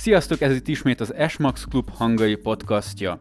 Sziasztok, ez itt ismét az Esmax Klub hangai podcastja.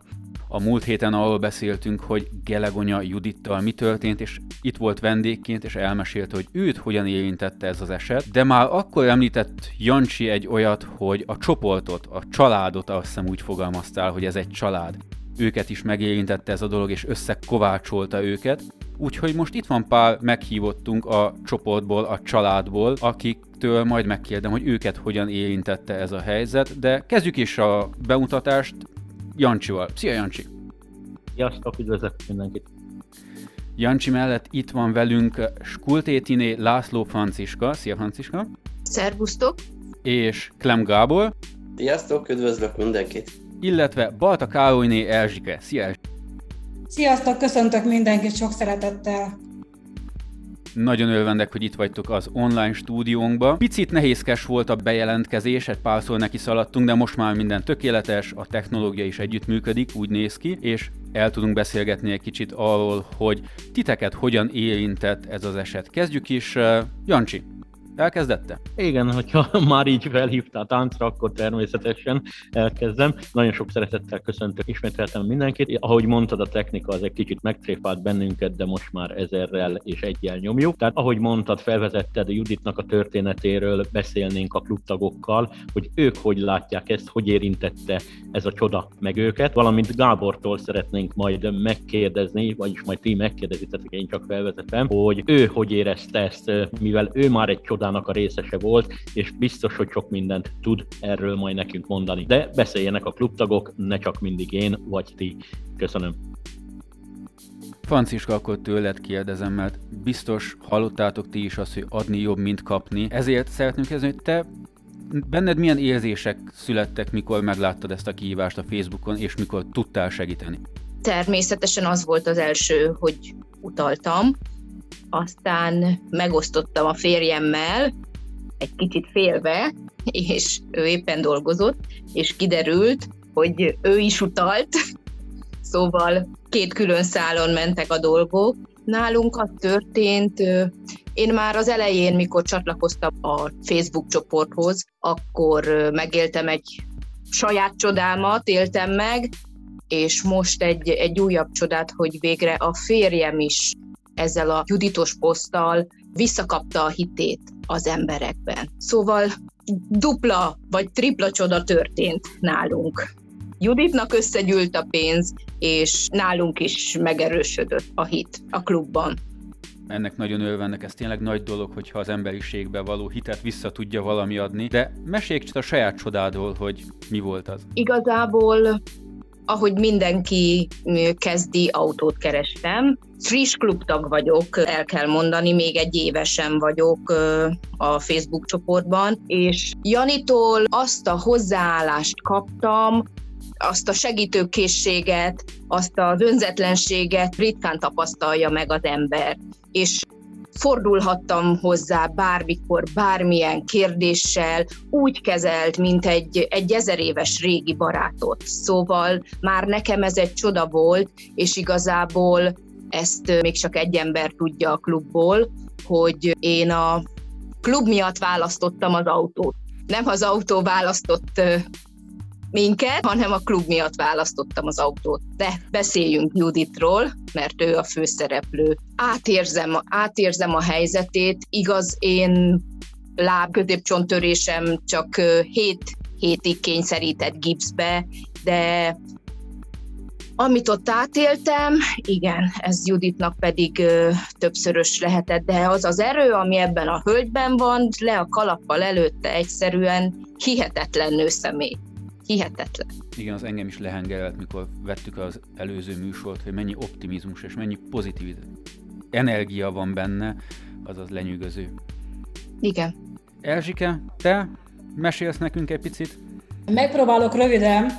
A múlt héten arról beszéltünk, hogy Gelegonya Judittal mi történt, és itt volt vendégként, és elmesélte, hogy őt hogyan érintette ez az eset. De már akkor említett Jancsi egy olyat, hogy a csoportot, a családot, azt hiszem úgy fogalmaztál, hogy ez egy család. Őket is megérintette ez a dolog, és összekovácsolta őket. Úgyhogy most itt van pár meghívottunk a csoportból, a családból, akiktől majd megkérdem, hogy őket hogyan érintette ez a helyzet, de kezdjük is a bemutatást Jancsival. Szia Jancsi! Sziasztok, üdvözlök mindenkit! Jancsi mellett itt van velünk Skultétiné László Franciska. Szia Franciska! Szervusztok! És Klem Gábor. Sziasztok, üdvözlök mindenkit! Illetve Balta Károlyné Erzsike. Szia! Sziasztok, köszöntök mindenkit sok szeretettel! Nagyon örvendek, hogy itt vagytok az online stúdiónkba. Picit nehézkes volt a bejelentkezés, egy párszor neki szaladtunk, de most már minden tökéletes, a technológia is együttműködik, úgy néz ki, és el tudunk beszélgetni egy kicsit arról, hogy titeket hogyan érintett ez az eset. Kezdjük is, Jancsi, Elkezdette? Igen, hogyha már így felhívtál táncra, akkor természetesen elkezdem. Nagyon sok szeretettel köszöntök ismételtem mindenkit. Ahogy mondtad, a technika az egy kicsit megtréfált bennünket, de most már ezerrel és egyel nyomjuk. Tehát ahogy mondtad, felvezetted Juditnak a történetéről, beszélnénk a klubtagokkal, hogy ők hogy látják ezt, hogy érintette ez a csoda meg őket, valamint Gábortól szeretnénk majd megkérdezni, vagyis majd ti megkérdezitek, én csak felvezetem, hogy ő hogy érezte ezt, mivel ő már egy csoda csodának a részese volt, és biztos, hogy sok mindent tud erről majd nekünk mondani. De beszéljenek a klubtagok, ne csak mindig én vagy ti. Köszönöm. Franciska, akkor tőled kérdezem, mert biztos hallottátok ti is azt, hogy adni jobb, mint kapni. Ezért szeretném kérdezni, hogy te benned milyen érzések születtek, mikor megláttad ezt a kihívást a Facebookon, és mikor tudtál segíteni? Természetesen az volt az első, hogy utaltam, aztán megosztottam a férjemmel, egy kicsit félve, és ő éppen dolgozott, és kiderült, hogy ő is utalt, szóval két külön szálon mentek a dolgok. Nálunk az történt, én már az elején, mikor csatlakoztam a Facebook csoporthoz, akkor megéltem egy saját csodámat, éltem meg, és most egy, egy újabb csodát, hogy végre a férjem is ezzel a juditos poszttal visszakapta a hitét az emberekben. Szóval dupla vagy tripla csoda történt nálunk. Juditnak összegyűlt a pénz, és nálunk is megerősödött a hit a klubban. Ennek nagyon örvennek, ez tényleg nagy dolog, hogyha az emberiségbe való hitet vissza tudja valami adni. De mesélj csak a saját csodádról, hogy mi volt az. Igazából ahogy mindenki kezdi, autót kerestem. Friss klubtag vagyok, el kell mondani, még egy évesen vagyok a Facebook csoportban, és Janitól azt a hozzáállást kaptam, azt a segítőkészséget, azt az önzetlenséget ritkán tapasztalja meg az ember. És fordulhattam hozzá bármikor, bármilyen kérdéssel, úgy kezelt, mint egy, egy ezer éves régi barátot. Szóval már nekem ez egy csoda volt, és igazából ezt még csak egy ember tudja a klubból, hogy én a klub miatt választottam az autót. Nem az autó választott minket, hanem a klub miatt választottam az autót. De beszéljünk Juditról, mert ő a főszereplő. Átérzem, átérzem a helyzetét, igaz, én lábközépcsonttörésem csak 7 hétig kényszerített gipszbe, de amit ott átéltem, igen, ez Juditnak pedig ö, többszörös lehetett, de az az erő, ami ebben a hölgyben van, le a kalappal előtte egyszerűen hihetetlen nőszemély hihetetlen. Igen, az engem is lehengerelt, mikor vettük az előző műsort, hogy mennyi optimizmus és mennyi pozitív energia van benne, az az lenyűgöző. Igen. Erzsike, te mesélsz nekünk egy picit? Megpróbálok röviden.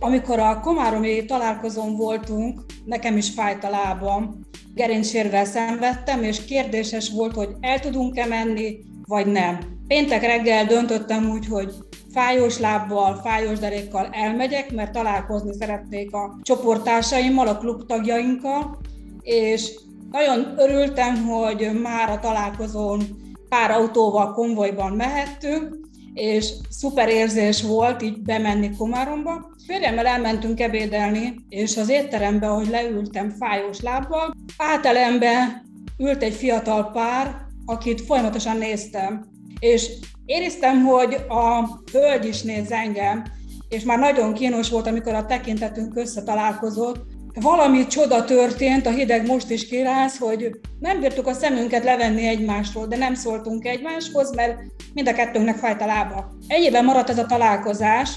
Amikor a komáromi találkozón voltunk, nekem is fájt a lábam, gerincsérvel szenvedtem, és kérdéses volt, hogy el tudunk-e menni, vagy nem. Péntek reggel döntöttem úgy, hogy fájós lábbal, fájós derékkal elmegyek, mert találkozni szeretnék a csoporttársaimmal, a klubtagjainkkal, és nagyon örültem, hogy már a találkozón pár autóval, konvojban mehettünk, és szuper érzés volt így bemenni Komáromba. Férjemmel elmentünk ebédelni, és az étterembe, ahogy leültem fájós lábbal, átelembe ült egy fiatal pár, akit folyamatosan néztem. És éreztem, hogy a hölgy is néz engem, és már nagyon kínos volt, amikor a tekintetünk összetalálkozott. Valami csoda történt, a hideg most is kiráz, hogy nem bírtuk a szemünket levenni egymásról, de nem szóltunk egymáshoz, mert mind a kettőnknek fájt a lába. Egyében maradt ez a találkozás,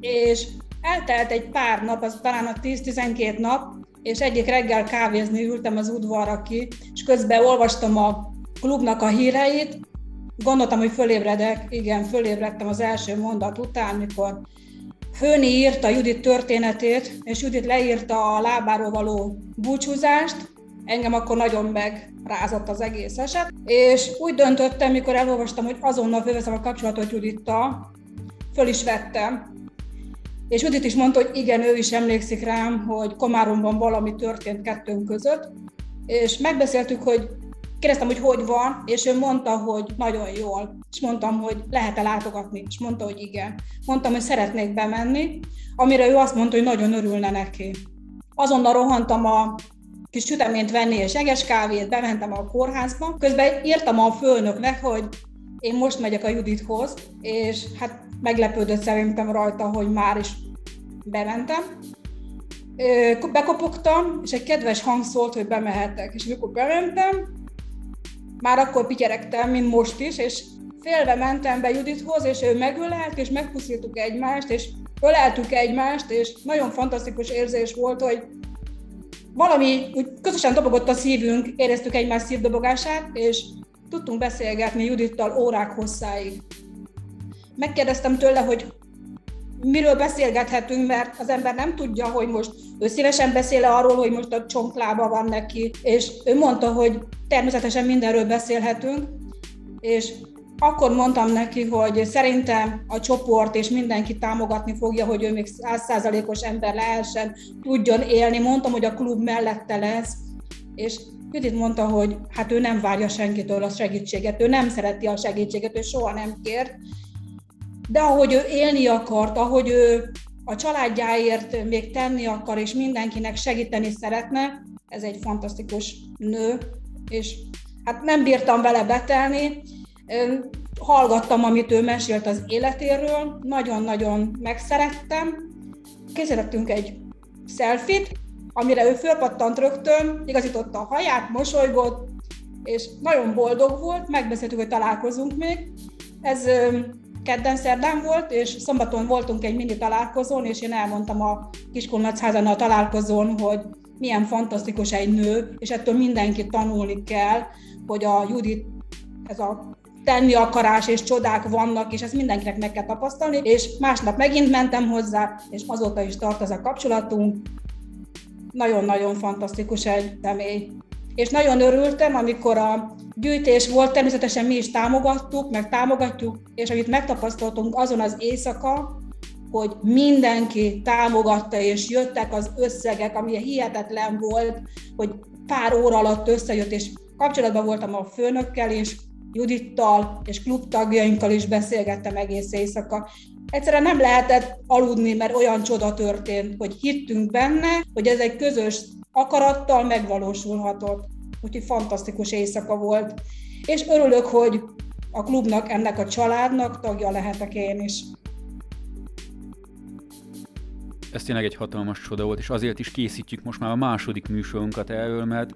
és eltelt egy pár nap, az talán a 10-12 nap, és egyik reggel kávézni ültem az udvarra ki, és közben olvastam a klubnak a híreit, gondoltam, hogy fölébredek, igen, fölébredtem az első mondat után, mikor Főni írta Judit történetét, és Judit leírta a lábáról való búcsúzást, engem akkor nagyon megrázott az egész eset, és úgy döntöttem, mikor elolvastam, hogy azonnal fölveszem a kapcsolatot Judittal, föl is vettem, és Judit is mondta, hogy igen, ő is emlékszik rám, hogy Komáromban valami történt kettőnk között, és megbeszéltük, hogy kérdeztem, hogy hogy van, és ő mondta, hogy nagyon jól. És mondtam, hogy lehet-e látogatni, és mondta, hogy igen. Mondtam, hogy szeretnék bemenni, amire ő azt mondta, hogy nagyon örülne neki. Azonnal rohantam a kis süteményt venni és eges kávét, bementem a kórházba. Közben írtam a főnöknek, hogy én most megyek a Judithoz, és hát meglepődött szerintem rajta, hogy már is bementem. Bekopogtam, és egy kedves hang szólt, hogy bemehetek. És mikor bementem, már akkor pityeregtem, mint most is, és félve mentem be Judithoz, és ő megölelt, és megpuszítuk egymást, és öleltük egymást, és nagyon fantasztikus érzés volt, hogy valami, úgy közösen dobogott a szívünk, éreztük egymás szívdobogását, és tudtunk beszélgetni Judittal órák hosszáig. Megkérdeztem tőle, hogy miről beszélgethetünk, mert az ember nem tudja, hogy most ő szívesen beszél arról, hogy most a csonklába van neki, és ő mondta, hogy természetesen mindenről beszélhetünk, és akkor mondtam neki, hogy szerintem a csoport és mindenki támogatni fogja, hogy ő még százszázalékos ember lehessen, tudjon élni. Mondtam, hogy a klub mellette lesz, és Judit mondta, hogy hát ő nem várja senkitől a segítséget, ő nem szereti a segítséget, ő soha nem kért, de ahogy ő élni akart, ahogy ő a családjáért még tenni akar, és mindenkinek segíteni szeretne, ez egy fantasztikus nő, és hát nem bírtam vele betelni, hallgattam, amit ő mesélt az életéről, nagyon-nagyon megszerettem. Készítettünk egy selfit, amire ő fölpattant rögtön, igazította a haját, mosolygott, és nagyon boldog volt, megbeszéltük, hogy találkozunk még. Ez kedden szerdán volt, és szombaton voltunk egy mini találkozón, és én elmondtam a Kiskunlacházan a találkozón, hogy milyen fantasztikus egy nő, és ettől mindenki tanulni kell, hogy a Judit, ez a tenni akarás és csodák vannak, és ezt mindenkinek meg kell tapasztalni, és másnap megint mentem hozzá, és azóta is tart ez a kapcsolatunk. Nagyon-nagyon fantasztikus egy személy. És nagyon örültem, amikor a gyűjtés volt, természetesen mi is támogattuk, meg támogatjuk, és amit megtapasztaltunk azon az éjszaka, hogy mindenki támogatta, és jöttek az összegek, ami hihetetlen volt, hogy pár óra alatt összejött, és kapcsolatban voltam a főnökkel, és Judittal és klubtagjainkkal is beszélgettem egész éjszaka. Egyszerűen nem lehetett aludni, mert olyan csoda történt, hogy hittünk benne, hogy ez egy közös akarattal megvalósulhatott. Úgyhogy fantasztikus éjszaka volt. És örülök, hogy a klubnak, ennek a családnak tagja lehetek én is. Ez tényleg egy hatalmas csoda volt, és azért is készítjük most már a második műsorunkat erről, mert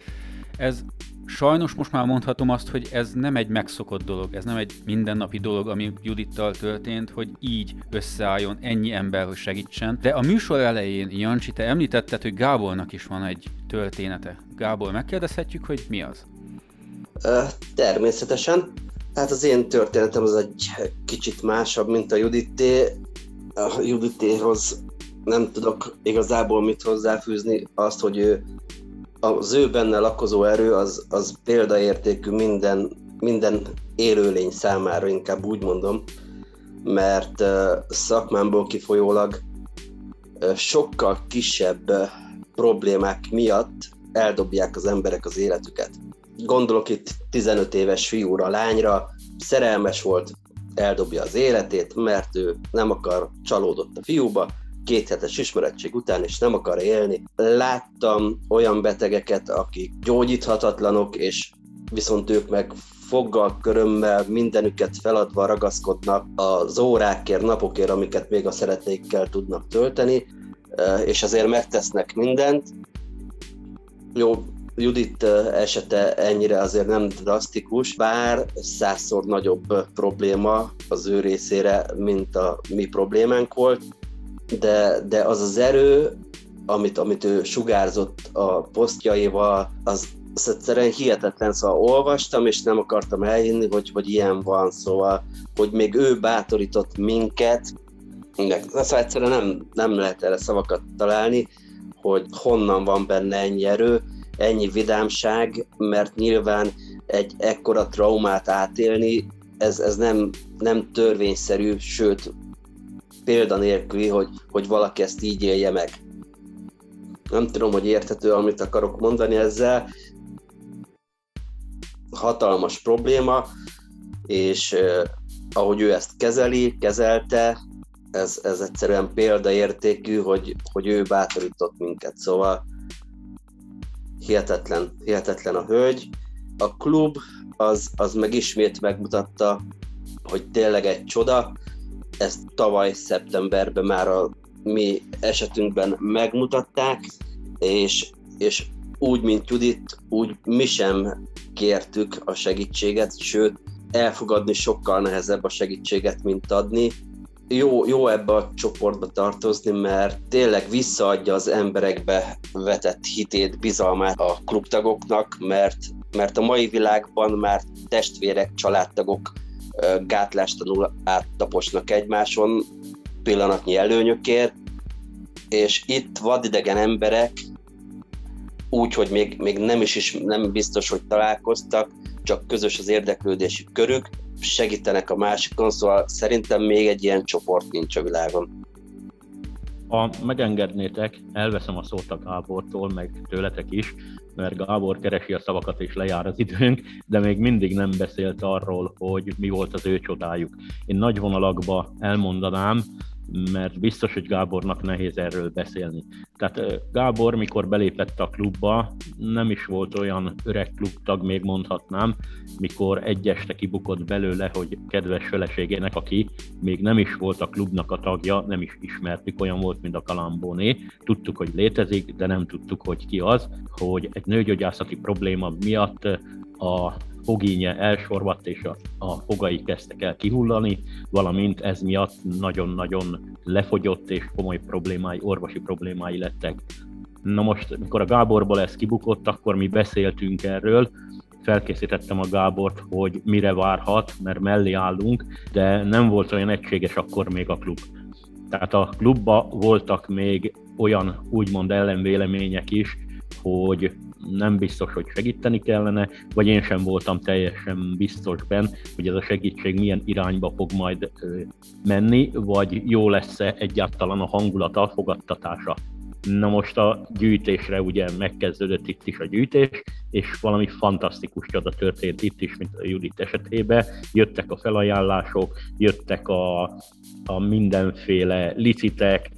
ez sajnos most már mondhatom azt, hogy ez nem egy megszokott dolog, ez nem egy mindennapi dolog, ami Judittal történt, hogy így összeálljon ennyi ember, hogy segítsen. De a műsor elején, Jancsi, te említetted, hogy Gábornak is van egy története. Gábor, megkérdezhetjük, hogy mi az? Természetesen. Hát az én történetem az egy kicsit másabb, mint a Judité. A Juditéhoz nem tudok igazából mit hozzáfűzni, azt, hogy ő az ő benne lakozó erő az, az példaértékű minden, minden élőlény számára, inkább úgy mondom, mert szakmámból kifolyólag sokkal kisebb problémák miatt eldobják az emberek az életüket. Gondolok itt 15 éves fiúra, lányra, szerelmes volt, eldobja az életét, mert ő nem akar csalódott a fiúba, két hetes ismerettség után, és nem akar élni. Láttam olyan betegeket, akik gyógyíthatatlanok, és viszont ők meg foggal, körömmel, mindenüket feladva ragaszkodnak az órákért, napokért, amiket még a szeretnékkel tudnak tölteni, és azért megtesznek mindent. Jó, Judit esete ennyire azért nem drasztikus, bár százszor nagyobb probléma az ő részére, mint a mi problémánk volt, de, de az az erő, amit, amit ő sugárzott a posztjaival, az, az egyszerűen hihetetlen, szóval olvastam, és nem akartam elhinni, hogy, hogy ilyen van, szóval, hogy még ő bátorított minket, szóval egyszerűen nem, nem lehet erre szavakat találni, hogy honnan van benne ennyi erő, ennyi vidámság, mert nyilván egy ekkora traumát átélni, ez, ez nem, nem törvényszerű, sőt, példanélküli, hogy, hogy valaki ezt így élje meg. Nem tudom, hogy érthető, amit akarok mondani ezzel. Hatalmas probléma, és eh, ahogy ő ezt kezeli, kezelte, ez, ez egyszerűen példaértékű, hogy, hogy ő bátorított minket. Szóval hihetetlen, hihetetlen a hölgy. A klub az, az meg ismét megmutatta, hogy tényleg egy csoda. Ezt tavaly szeptemberben már a mi esetünkben megmutatták, és, és úgy, mint Judit, úgy mi sem kértük a segítséget, sőt, elfogadni sokkal nehezebb a segítséget, mint adni. Jó, jó ebbe a csoportba tartozni, mert tényleg visszaadja az emberekbe vetett hitét, bizalmát a klubtagoknak, mert, mert a mai világban már testvérek, családtagok gátlástanul áttaposnak egymáson pillanatnyi előnyökért, és itt vadidegen emberek úgy, hogy még, még nem is, is nem biztos, hogy találkoztak, csak közös az érdeklődési körük, segítenek a másikon, szóval szerintem még egy ilyen csoport nincs a világon. Ha megengednétek, elveszem a szót a Gábortól, meg tőletek is, mert Gábor keresi a szavakat és lejár az időnk, de még mindig nem beszélt arról, hogy mi volt az ő csodájuk. Én nagy vonalakba elmondanám, mert biztos, hogy Gábornak nehéz erről beszélni. Tehát Gábor, mikor belépett a klubba, nem is volt olyan öreg klubtag, még mondhatnám, mikor egy este kibukott belőle, hogy kedves feleségének, aki még nem is volt a klubnak a tagja, nem is ismertük, olyan volt, mint a Kalambóné. Tudtuk, hogy létezik, de nem tudtuk, hogy ki az, hogy egy nőgyógyászati probléma miatt a fogínye elsorvadt, és a, a fogai kezdtek el kihullani, valamint ez miatt nagyon-nagyon lefogyott, és komoly problémái, orvosi problémái lettek. Na most, mikor a Gáborból ez kibukott, akkor mi beszéltünk erről, felkészítettem a Gábort, hogy mire várhat, mert mellé állunk, de nem volt olyan egységes akkor még a klub. Tehát a klubba voltak még olyan úgymond ellenvélemények is, hogy nem biztos, hogy segíteni kellene, vagy én sem voltam teljesen biztos benne, hogy ez a segítség milyen irányba fog majd menni, vagy jó lesz-e egyáltalán a hangulata, a. Na most a gyűjtésre ugye megkezdődött itt is a gyűjtés, és valami fantasztikus csoda történt itt is, mint a Judit esetében. Jöttek a felajánlások, jöttek a, a mindenféle licitek,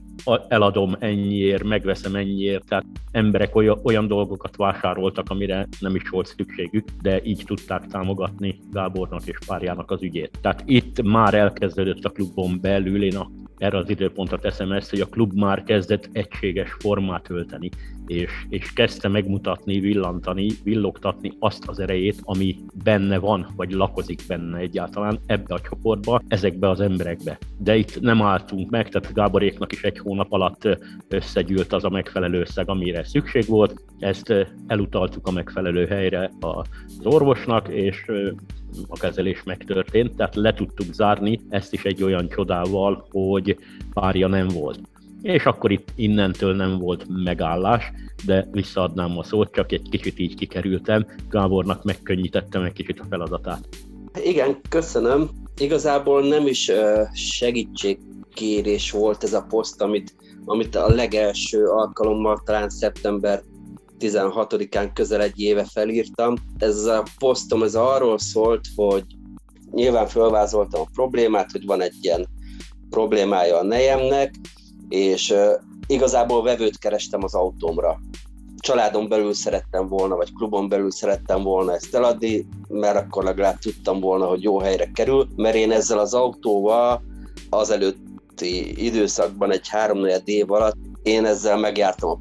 eladom ennyiért, megveszem ennyiért, tehát emberek olyan, dolgokat vásároltak, amire nem is volt szükségük, de így tudták támogatni Gábornak és párjának az ügyét. Tehát itt már elkezdődött a klubon belül, én erre az időpontra teszem ezt, hogy a klub már kezdett egységes formát ölteni, és, és kezdte megmutatni, villantani, villogtatni azt az erejét, ami benne van, vagy lakozik benne egyáltalán ebbe a csoportba, ezekbe az emberekbe. De itt nem álltunk meg, tehát Gáboréknak is egy hónap alatt összegyűlt az a megfelelő összeg, amire szükség volt, ezt elutaltuk a megfelelő helyre az orvosnak, és a kezelés megtörtént, tehát le tudtuk zárni ezt is egy olyan csodával, hogy párja nem volt. És akkor itt innentől nem volt megállás, de visszaadnám a szót, csak egy kicsit így kikerültem. Gábornak megkönnyítettem egy kicsit a feladatát. Igen, köszönöm. Igazából nem is segítségkérés volt ez a poszt, amit, amit a legelső alkalommal talán szeptember 16-án közel egy éve felírtam. Ez a posztom ez arról szólt, hogy nyilván felvázoltam a problémát, hogy van egy ilyen problémája a nejemnek, és igazából vevőt kerestem az autómra. Családon belül szerettem volna, vagy klubon belül szerettem volna ezt eladni, mert akkor legalább tudtam volna, hogy jó helyre kerül, mert én ezzel az autóval az előtti időszakban egy három év alatt én ezzel megjártam a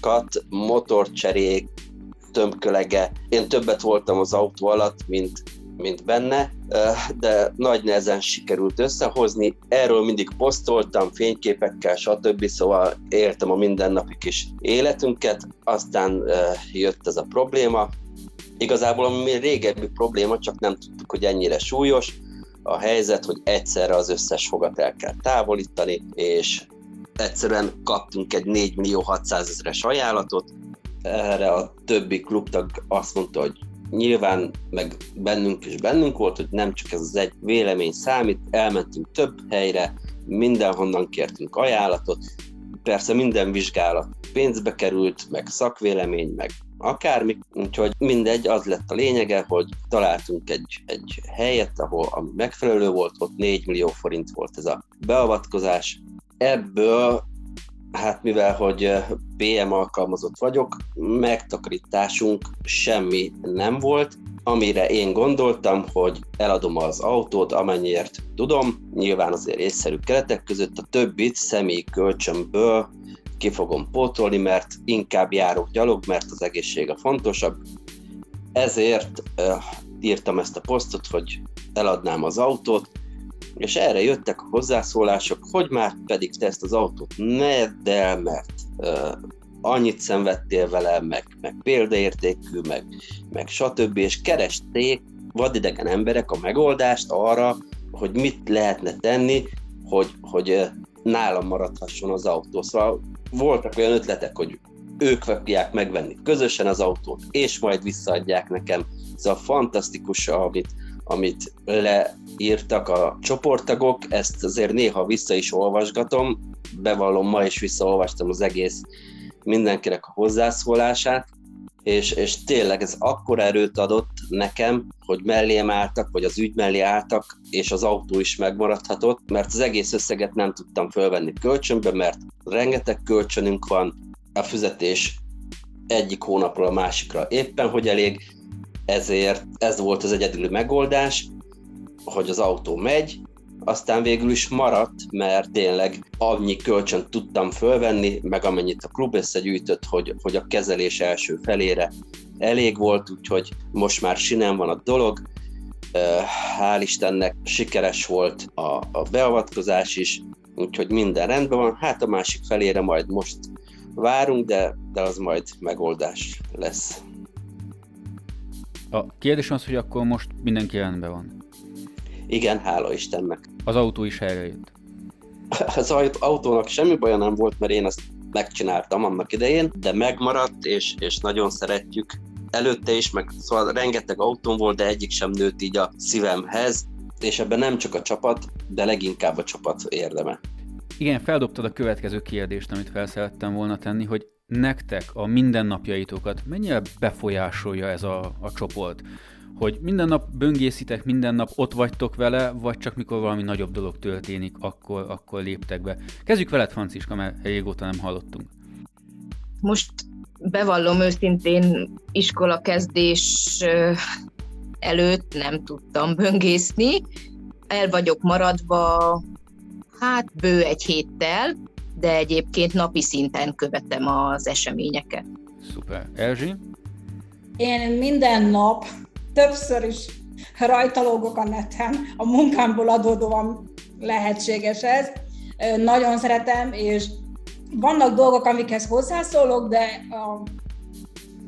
poklokat, motorcserék, tömkölege. Én többet voltam az autó alatt, mint mint benne, de nagy nehezen sikerült összehozni. Erről mindig posztoltam fényképekkel, stb. Szóval éltem a mindennapi kis életünket, aztán jött ez a probléma. Igazából ami régebbi probléma, csak nem tudtuk, hogy ennyire súlyos. A helyzet, hogy egyszerre az összes fogat el kell távolítani, és egyszerűen kaptunk egy 4 millió 600 ezeres ajánlatot, erre a többi klubtag azt mondta, hogy nyilván meg bennünk is bennünk volt, hogy nem csak ez az egy vélemény számít, elmentünk több helyre, mindenhonnan kértünk ajánlatot, persze minden vizsgálat pénzbe került, meg szakvélemény, meg akármi, úgyhogy mindegy, az lett a lényege, hogy találtunk egy, egy helyet, ahol ami megfelelő volt, ott 4 millió forint volt ez a beavatkozás. Ebből Hát mivel, hogy PM alkalmazott vagyok, megtakarításunk semmi nem volt, amire én gondoltam, hogy eladom az autót, amennyiért tudom, nyilván azért észszerű keretek között, a többit személyi kölcsönből ki fogom pótolni, mert inkább járok gyalog, mert az egészség a fontosabb. Ezért uh, írtam ezt a posztot, hogy eladnám az autót, és erre jöttek a hozzászólások, hogy már pedig te ezt az autót ne el, mert uh, annyit szenvedtél vele, meg, meg példaértékű, meg, meg stb. És keresték vadidegen emberek a megoldást arra, hogy mit lehetne tenni, hogy, hogy nálam maradhasson az autó. Szóval voltak olyan ötletek, hogy ők fogják megvenni közösen az autót, és majd visszaadják nekem. Szóval fantasztikus, amit, amit leírtak a csoporttagok, ezt azért néha vissza is olvasgatom, bevallom, ma is visszaolvastam az egész mindenkinek a hozzászólását, és, és tényleg ez akkor erőt adott nekem, hogy mellém álltak, vagy az ügy mellé álltak, és az autó is megmaradhatott, mert az egész összeget nem tudtam fölvenni kölcsönbe, mert rengeteg kölcsönünk van, a fizetés egyik hónapról a másikra. Éppen hogy elég, ezért ez volt az egyedüli megoldás, hogy az autó megy, aztán végül is maradt, mert tényleg annyi kölcsön tudtam fölvenni, meg amennyit a klub összegyűjtött, hogy, hogy a kezelés első felére elég volt, úgyhogy most már sinem van a dolog. Hál' Istennek sikeres volt a, a beavatkozás is, úgyhogy minden rendben van. Hát a másik felére majd most várunk, de, de az majd megoldás lesz. A kérdés az, hogy akkor most mindenki rendben van. Igen, hála Istennek. Az autó is jött. Az autónak semmi baja nem volt, mert én ezt megcsináltam annak idején, de megmaradt, és, és nagyon szeretjük. Előtte is, meg szóval rengeteg autón volt, de egyik sem nőtt így a szívemhez, és ebben nem csak a csapat, de leginkább a csapat érdeme. Igen, feldobtad a következő kérdést, amit felszerettem volna tenni, hogy nektek a mindennapjaitokat mennyire befolyásolja ez a, a csoport? Hogy minden nap böngészitek, minden nap ott vagytok vele, vagy csak mikor valami nagyobb dolog történik, akkor, akkor léptek be. Kezdjük veled, Franciska, mert régóta nem hallottunk. Most bevallom őszintén, iskola kezdés előtt nem tudtam böngészni. El vagyok maradva, hát bő egy héttel, de egyébként napi szinten követem az eseményeket. Szuper. Erzsi? Én minden nap többször is rajtalógok a neten, a munkámból adódóan lehetséges ez. Nagyon szeretem, és vannak dolgok, amikhez hozzászólok, de a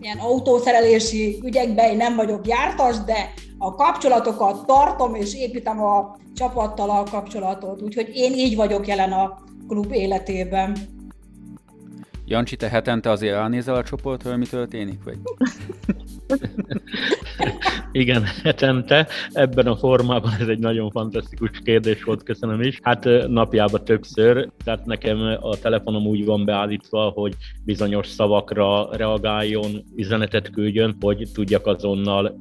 ilyen autószerelési ügyekben én nem vagyok jártas, de a kapcsolatokat tartom, és építem a csapattal a kapcsolatot. Úgyhogy én így vagyok jelen a klub életében. Jancsi, te hetente azért ránézel a csoportra, mi történik? Vagy? Igen, hetente. Ebben a formában ez egy nagyon fantasztikus kérdés volt, köszönöm is. Hát napjában többször, tehát nekem a telefonom úgy van beállítva, hogy bizonyos szavakra reagáljon, üzenetet küldjön, hogy tudjak azonnal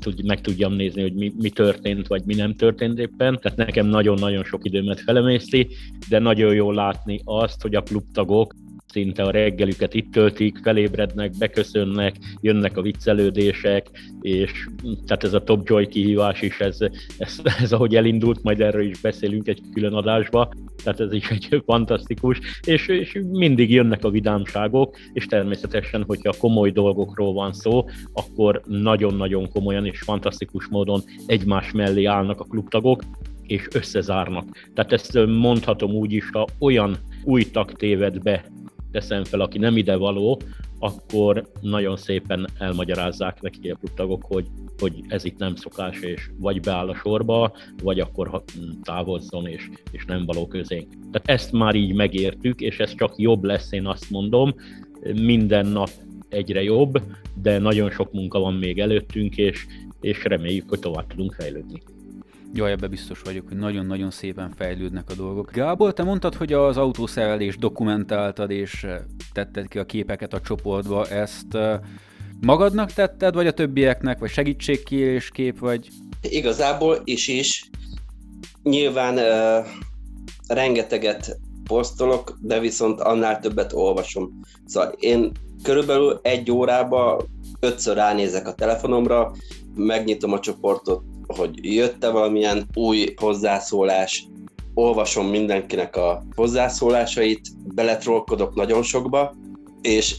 tud, meg tudjam nézni, hogy mi, mi történt, vagy mi nem történt éppen. Tehát nekem nagyon-nagyon sok időmet felemészti, de nagyon jó látni azt, hogy a klubtagok szinte a reggelüket itt töltik, felébrednek, beköszönnek, jönnek a viccelődések, és tehát ez a Top Joy kihívás is, ez, ez, ez ahogy elindult, majd erről is beszélünk egy külön adásba, tehát ez is egy fantasztikus, és, és mindig jönnek a vidámságok, és természetesen, hogyha komoly dolgokról van szó, akkor nagyon-nagyon komolyan és fantasztikus módon egymás mellé állnak a klubtagok, és összezárnak. Tehát ezt mondhatom úgy is, ha olyan új tag téved be teszem fel, aki nem ide való, akkor nagyon szépen elmagyarázzák neki a klubtagok, hogy, hogy ez itt nem szokás, és vagy beáll a sorba, vagy akkor távozzon, és, és nem való közénk. Tehát ezt már így megértük, és ez csak jobb lesz, én azt mondom, minden nap egyre jobb, de nagyon sok munka van még előttünk, és, és reméljük, hogy tovább tudunk fejlődni. Jaj, ebbe biztos vagyok, hogy nagyon-nagyon szépen fejlődnek a dolgok. Gábor, te mondtad, hogy az autószerelés dokumentáltad, és eh, tetted ki a képeket a csoportba. Ezt eh, magadnak tetted, vagy a többieknek, vagy segítségkérés kép, vagy? Igazából is is. Nyilván uh, rengeteget posztolok, de viszont annál többet olvasom. Szóval én körülbelül egy órába ötször ránézek a telefonomra, megnyitom a csoportot, hogy jött-e valamilyen új hozzászólás, olvasom mindenkinek a hozzászólásait, beletrolkodok nagyon sokba, és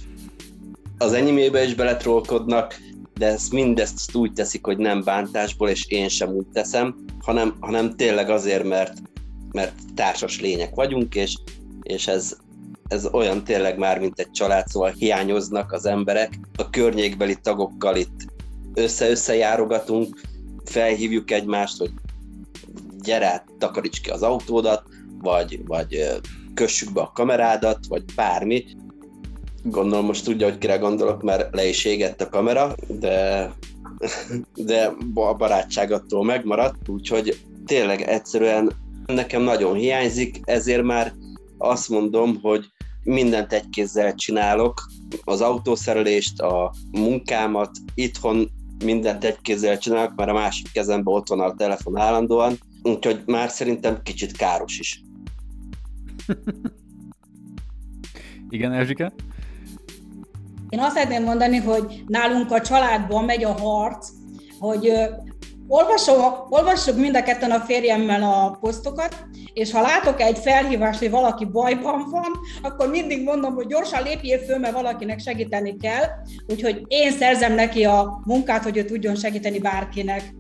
az enyémébe is beletrolkodnak, de ezt mindezt úgy teszik, hogy nem bántásból, és én sem úgy teszem, hanem, hanem tényleg azért, mert, mert társas lények vagyunk, és, és ez, ez olyan tényleg már, mint egy család, szóval hiányoznak az emberek. A környékbeli tagokkal itt össze-össze járogatunk, felhívjuk egymást, hogy gyere, takaríts ki az autódat, vagy, vagy kössük be a kamerádat, vagy bármi. Gondolom most tudja, hogy kire gondolok, mert le is égett a kamera, de, de a barátság attól megmaradt, úgyhogy tényleg egyszerűen nekem nagyon hiányzik, ezért már azt mondom, hogy mindent egy kézzel csinálok, az autószerelést, a munkámat, itthon mindent egy kézzel csinálok, mert a másik kezemben ott van a telefon állandóan, úgyhogy már szerintem kicsit káros is. Igen, Erzsike? Én azt szeretném mondani, hogy nálunk a családban megy a harc, hogy olvasom, olvassuk mind a ketten a férjemmel a posztokat, és ha látok egy felhívást, hogy valaki bajban van, akkor mindig mondom, hogy gyorsan lépjél föl, mert valakinek segíteni kell, úgyhogy én szerzem neki a munkát, hogy ő tudjon segíteni bárkinek.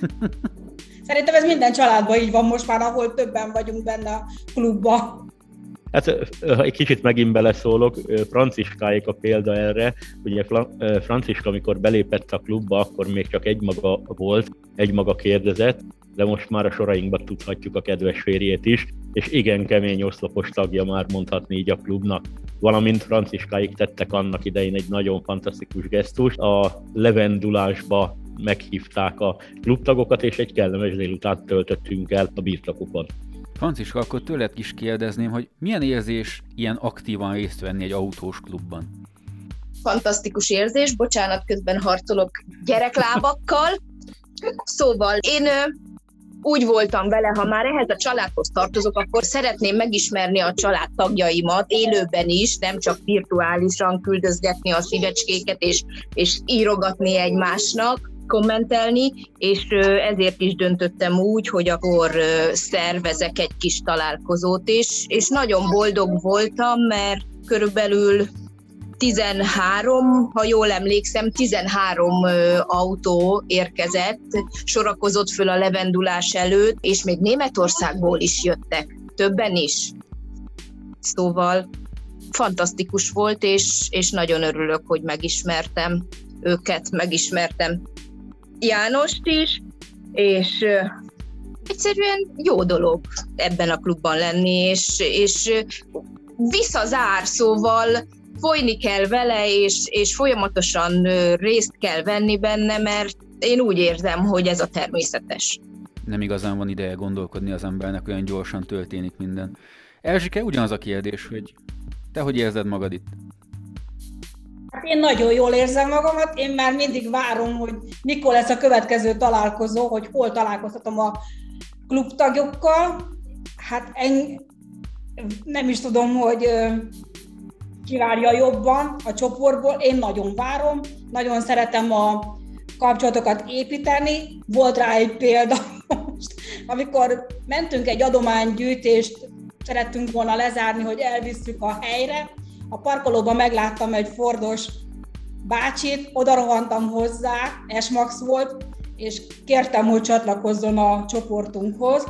Szerintem ez minden családban így van most már, ahol többen vagyunk benne a klubban. Hát egy kicsit megint beleszólok, Franciskáék a példa erre, ugye Franciska, amikor belépett a klubba, akkor még csak egy maga volt, egy maga kérdezett, de most már a sorainkban tudhatjuk a kedves férjét is, és igen kemény oszlopos tagja már mondhatni így a klubnak. Valamint Franciskáik tettek annak idején egy nagyon fantasztikus gesztust, a levendulásba meghívták a klubtagokat, és egy kellemes délután töltöttünk el a birtokukon. Franciska, akkor tőled is kérdezném, hogy milyen érzés ilyen aktívan részt venni egy autós klubban? Fantasztikus érzés, bocsánat, közben harcolok gyereklábakkal. Szóval én úgy voltam vele, ha már ehhez a családhoz tartozok, akkor szeretném megismerni a család tagjaimat élőben is, nem csak virtuálisan küldözgetni a szívecskéket és, és írogatni egymásnak, kommentelni, és ezért is döntöttem úgy, hogy akkor szervezek egy kis találkozót is, és nagyon boldog voltam, mert körülbelül 13, ha jól emlékszem, 13 autó érkezett, sorakozott föl a levendulás előtt, és még Németországból is jöttek, többen is. Szóval fantasztikus volt, és, és nagyon örülök, hogy megismertem őket, megismertem Jánost is, és egyszerűen jó dolog ebben a klubban lenni, és, és visszazár, szóval folyni kell vele, és, és folyamatosan részt kell venni benne, mert én úgy érzem, hogy ez a természetes. Nem igazán van ideje gondolkodni az embernek, olyan gyorsan történik minden. Erzsike, ugyanaz a kérdés, hogy te hogy érzed magad itt? Hát én nagyon jól érzem magamat, én már mindig várom, hogy mikor lesz a következő találkozó, hogy hol találkozhatom a klubtagjokkal. Hát en, nem is tudom, hogy kivárja jobban a csoportból. Én nagyon várom, nagyon szeretem a kapcsolatokat építeni. Volt rá egy példa most, amikor mentünk egy adománygyűjtést, szerettünk volna lezárni, hogy elvisszük a helyre. A parkolóban megláttam egy Fordos bácsit, oda rohantam hozzá, Esmax volt, és kértem, hogy csatlakozzon a csoportunkhoz.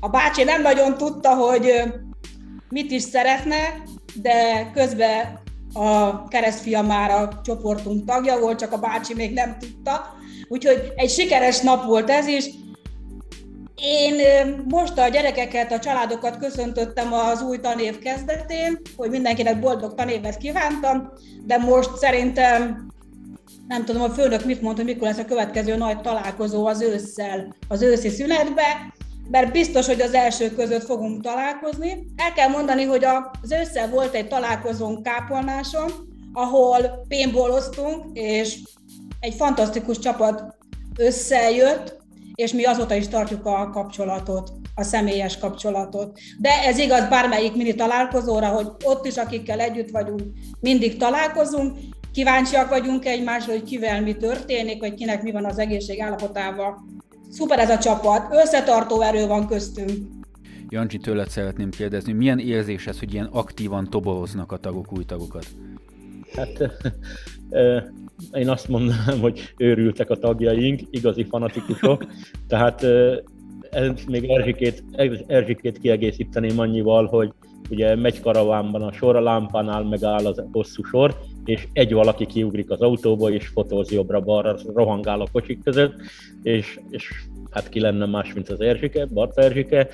A bácsi nem nagyon tudta, hogy mit is szeretne, de közben a keresztfia már a csoportunk tagja volt, csak a bácsi még nem tudta. Úgyhogy egy sikeres nap volt ez is. Én most a gyerekeket, a családokat köszöntöttem az új tanév kezdetén, hogy mindenkinek boldog tanévet kívántam, de most szerintem nem tudom, a főnök mit mond, hogy mikor lesz a következő nagy találkozó az ősszel, az őszi szünetbe, mert biztos, hogy az első között fogunk találkozni. El kell mondani, hogy az ősszel volt egy találkozónk Kápolnáson, ahol pénboloztunk, és egy fantasztikus csapat összejött, és mi azóta is tartjuk a kapcsolatot, a személyes kapcsolatot. De ez igaz bármelyik mini találkozóra, hogy ott is, akikkel együtt vagyunk, mindig találkozunk, kíváncsiak vagyunk egymásra, hogy kivel mi történik, vagy kinek mi van az egészség állapotával. Szuper ez a csapat, összetartó erő van köztünk. Jancsi, tőled szeretném kérdezni, milyen érzés ez, hogy ilyen aktívan toboroznak a tagok új tagokat? Hát én azt mondanám, hogy őrültek a tagjaink, igazi fanatikusok, tehát még Erzsikét, Erzsikét kiegészíteném annyival, hogy ugye megy karavánban a sor, a lámpánál megáll az hosszú sor, és egy valaki kiugrik az autóba, és fotóz jobbra-balra, rohangál a kocsik között, és, és hát ki lenne más, mint az Erzsike, Barta Erzsike,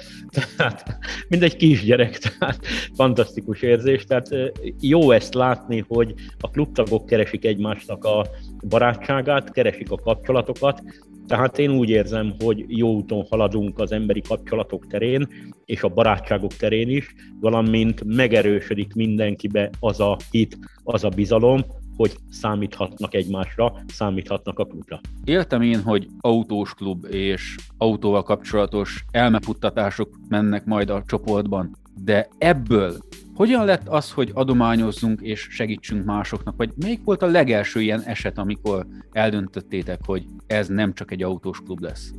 tehát mindegy kisgyerek, tehát fantasztikus érzés, tehát jó ezt látni, hogy a klubtagok keresik egymásnak a barátságát, keresik a kapcsolatokat, tehát én úgy érzem, hogy jó úton haladunk az emberi kapcsolatok terén, és a barátságok terén is, valamint megerősödik mindenkibe az a hit, az a bizalom, hogy számíthatnak egymásra, számíthatnak a klubra. Értem én, hogy autós klub és autóval kapcsolatos elmefuttatások mennek majd a csoportban, de ebből hogyan lett az, hogy adományozzunk és segítsünk másoknak? Vagy melyik volt a legelső ilyen eset, amikor eldöntöttétek, hogy ez nem csak egy autós klub lesz?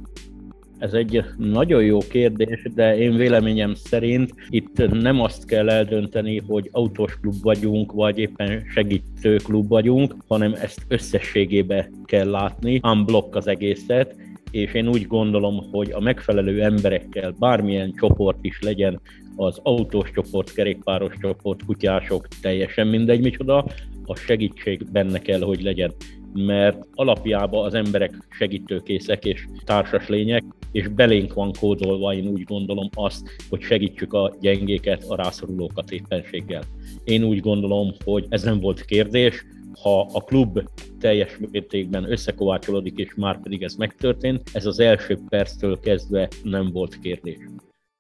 Ez egy nagyon jó kérdés, de én véleményem szerint itt nem azt kell eldönteni, hogy autós klub vagyunk, vagy éppen segítő klub vagyunk, hanem ezt összességébe kell látni, unblock az egészet, és én úgy gondolom, hogy a megfelelő emberekkel bármilyen csoport is legyen, az autós csoport, kerékpáros csoport, kutyások, teljesen mindegy micsoda, a segítség benne kell, hogy legyen. Mert alapjában az emberek segítőkészek és társas lények, és belénk van kódolva, én úgy gondolom azt, hogy segítsük a gyengéket, a rászorulókat éppenséggel. Én úgy gondolom, hogy ez nem volt kérdés, ha a klub teljes mértékben összekovácsolódik, és már pedig ez megtörtént, ez az első perctől kezdve nem volt kérdés.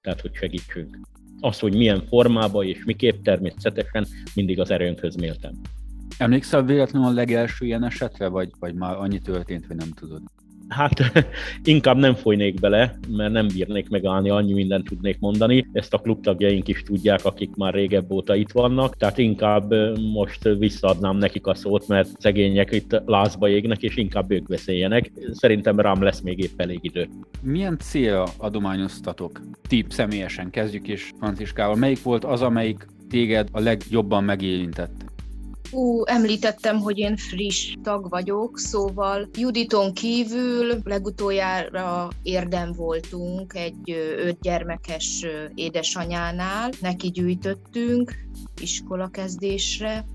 Tehát, hogy segítsünk. Az, hogy milyen formában és miképp természetesen mindig az erőnkhöz méltem. Emlékszel véletlenül a legelső ilyen esetre, vagy, vagy már annyi történt, hogy nem tudod? Hát inkább nem folynék bele, mert nem bírnék megállni, annyi mindent tudnék mondani. Ezt a klubtagjaink is tudják, akik már régebb óta itt vannak, tehát inkább most visszaadnám nekik a szót, mert szegények itt lázba égnek, és inkább ők beszéljenek. Szerintem rám lesz még épp elég idő. Milyen célra adományoztatok? Ti személyesen kezdjük is Franciskával. Melyik volt az, amelyik téged a legjobban megérintett? Ú, említettem, hogy én friss tag vagyok, szóval Juditon kívül legutoljára érdem voltunk egy öt gyermekes édesanyánál, neki gyűjtöttünk iskolakezdésre,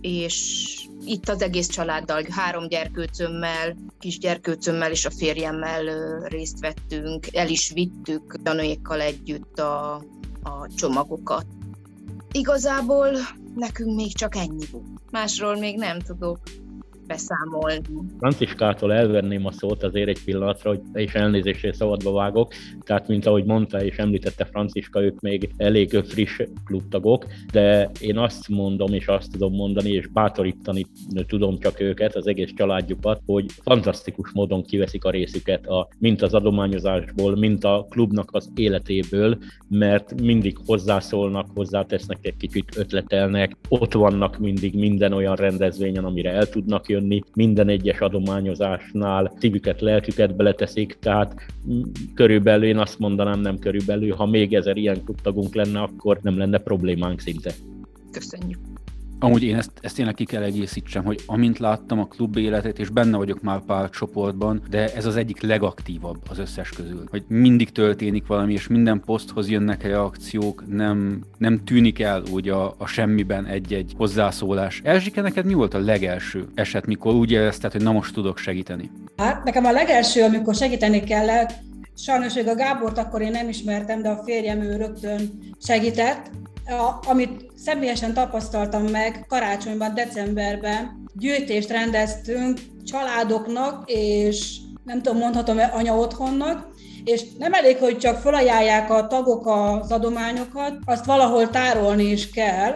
és itt az egész családdal, három gyerkőcömmel, kis gyerkőcömmel és a férjemmel részt vettünk, el is vittük tanúékkal együtt a, a csomagokat. Igazából nekünk még csak ennyi volt. Másról még nem tudok. Beszámolni. Franciskától elvenném a szót azért egy pillanatra, hogy és elnézésre szabadba vágok. Tehát, mint ahogy mondta és említette Franciska, ők még elég friss klubtagok, de én azt mondom, és azt tudom mondani, és bátorítani tudom csak őket, az egész családjukat, hogy fantasztikus módon kiveszik a részüket, a, mint az adományozásból, mint a klubnak az életéből, mert mindig hozzászólnak, hozzátesznek egy kicsit, ötletelnek, ott vannak mindig minden olyan rendezvényen, amire el tudnak jönni, minden egyes adományozásnál szívüket, lelküket beleteszik, tehát körülbelül én azt mondanám, nem körülbelül, ha még ezer ilyen klubtagunk lenne, akkor nem lenne problémánk szinte. Köszönjük. Amúgy én ezt, ezt tényleg ki kell egészítsem, hogy amint láttam a klub életet, és benne vagyok már pár csoportban, de ez az egyik legaktívabb az összes közül. Hogy mindig történik valami, és minden poszthoz jönnek reakciók, nem, nem tűnik el úgy a, a semmiben egy-egy hozzászólás. Erzsike, neked mi volt a legelső eset, mikor úgy érezted, hogy na most tudok segíteni? Hát nekem a legelső, amikor segíteni kellett, sajnos még a Gábort akkor én nem ismertem, de a férjem ő rögtön segített, amit személyesen tapasztaltam meg karácsonyban, decemberben, gyűjtést rendeztünk családoknak, és nem tudom, mondhatom-e anya otthonnak, és nem elég, hogy csak felajánlják a tagok az adományokat, azt valahol tárolni is kell,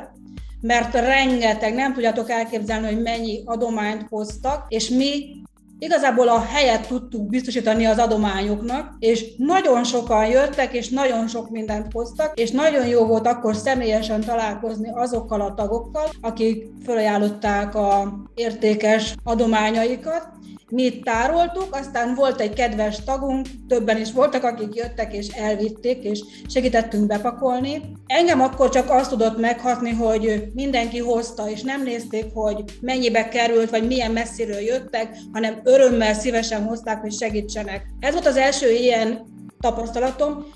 mert rengeteg, nem tudjátok elképzelni, hogy mennyi adományt hoztak, és mi Igazából a helyet tudtuk biztosítani az adományoknak, és nagyon sokan jöttek, és nagyon sok mindent hoztak, és nagyon jó volt akkor személyesen találkozni azokkal a tagokkal, akik felajánlották a értékes adományaikat, mi itt tároltuk, aztán volt egy kedves tagunk, többen is voltak, akik jöttek és elvitték, és segítettünk bepakolni. Engem akkor csak azt tudott meghatni, hogy mindenki hozta, és nem nézték, hogy mennyibe került, vagy milyen messziről jöttek, hanem örömmel, szívesen hozták, hogy segítsenek. Ez volt az első ilyen tapasztalatom,